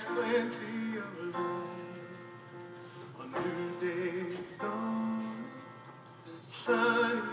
There's plenty of love. A new day dawn, sunny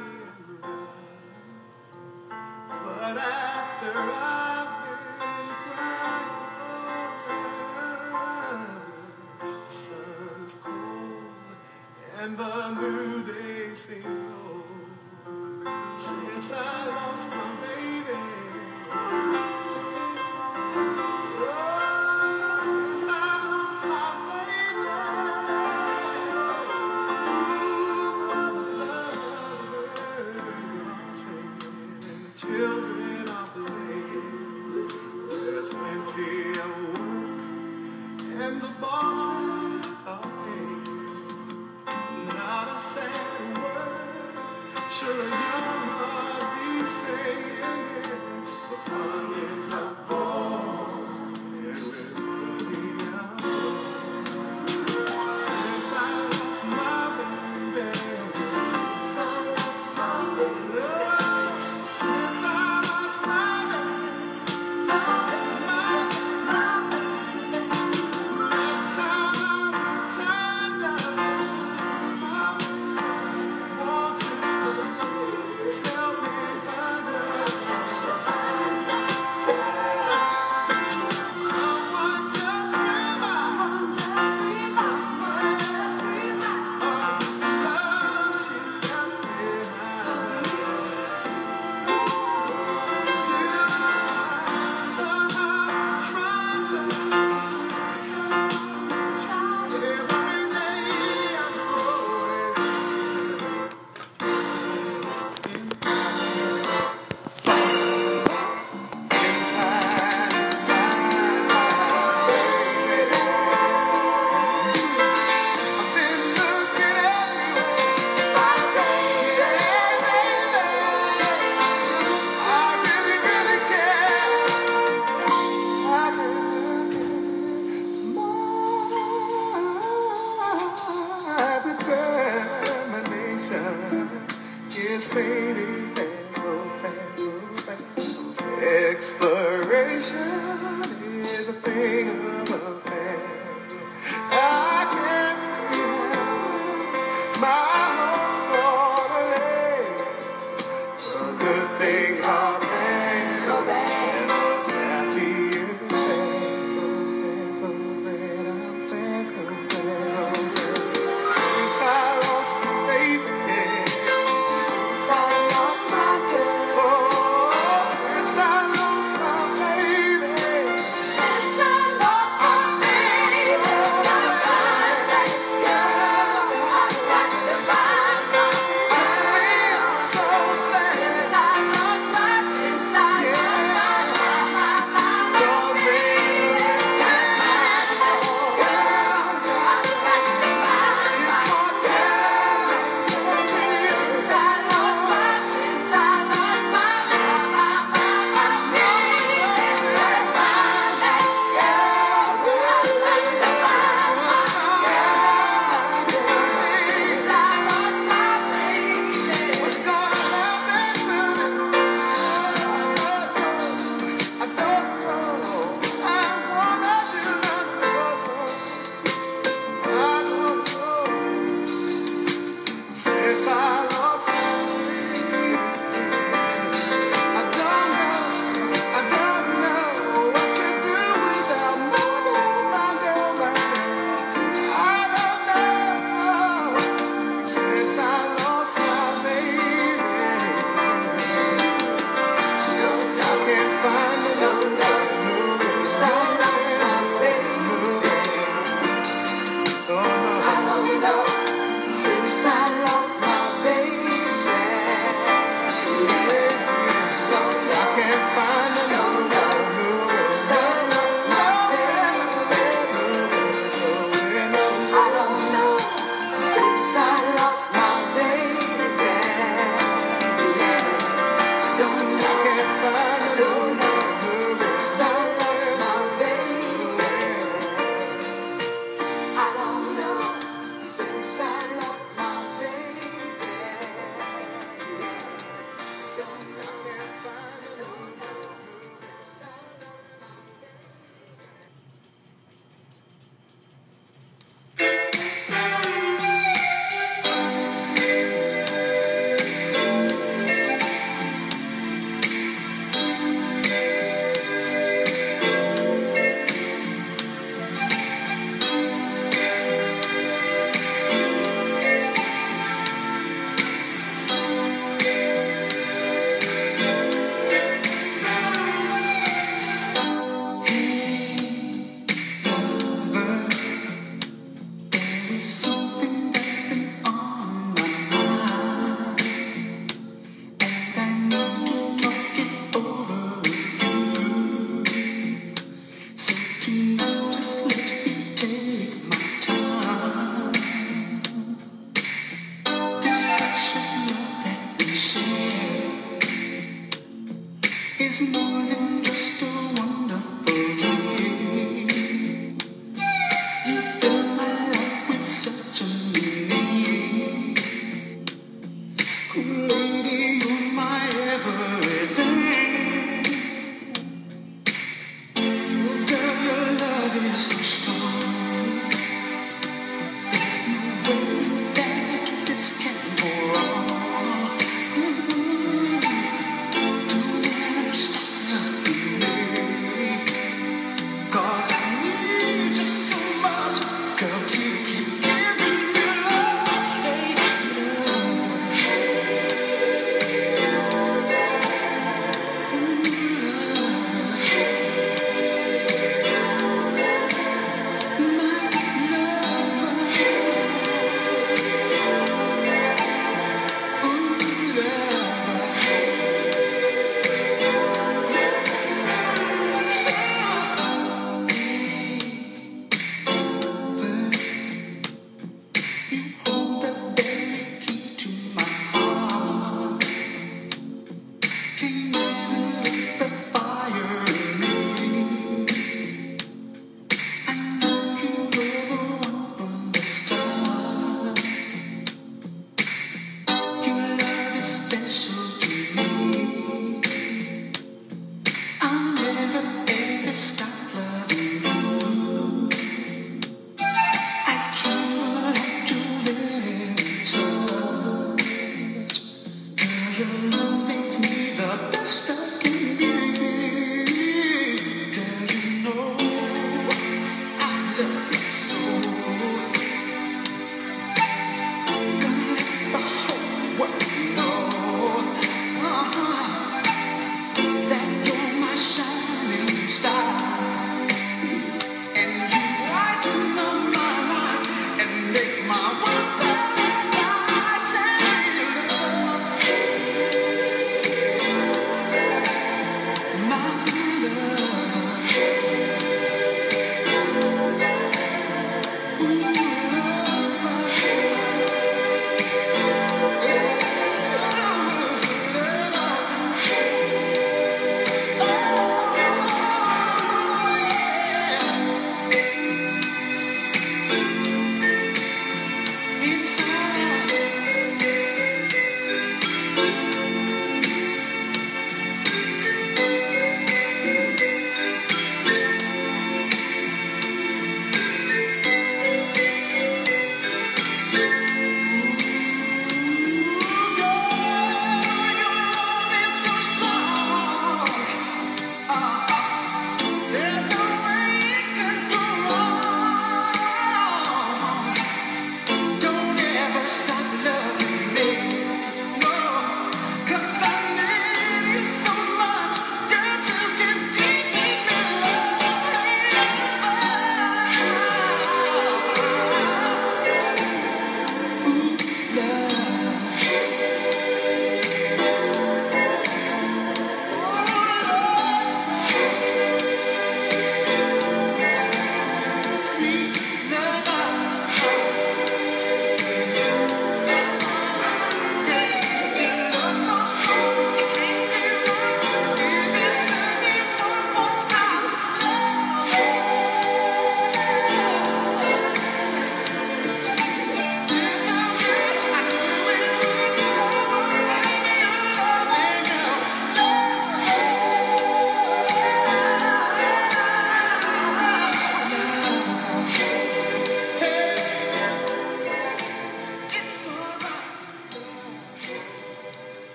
think me the best of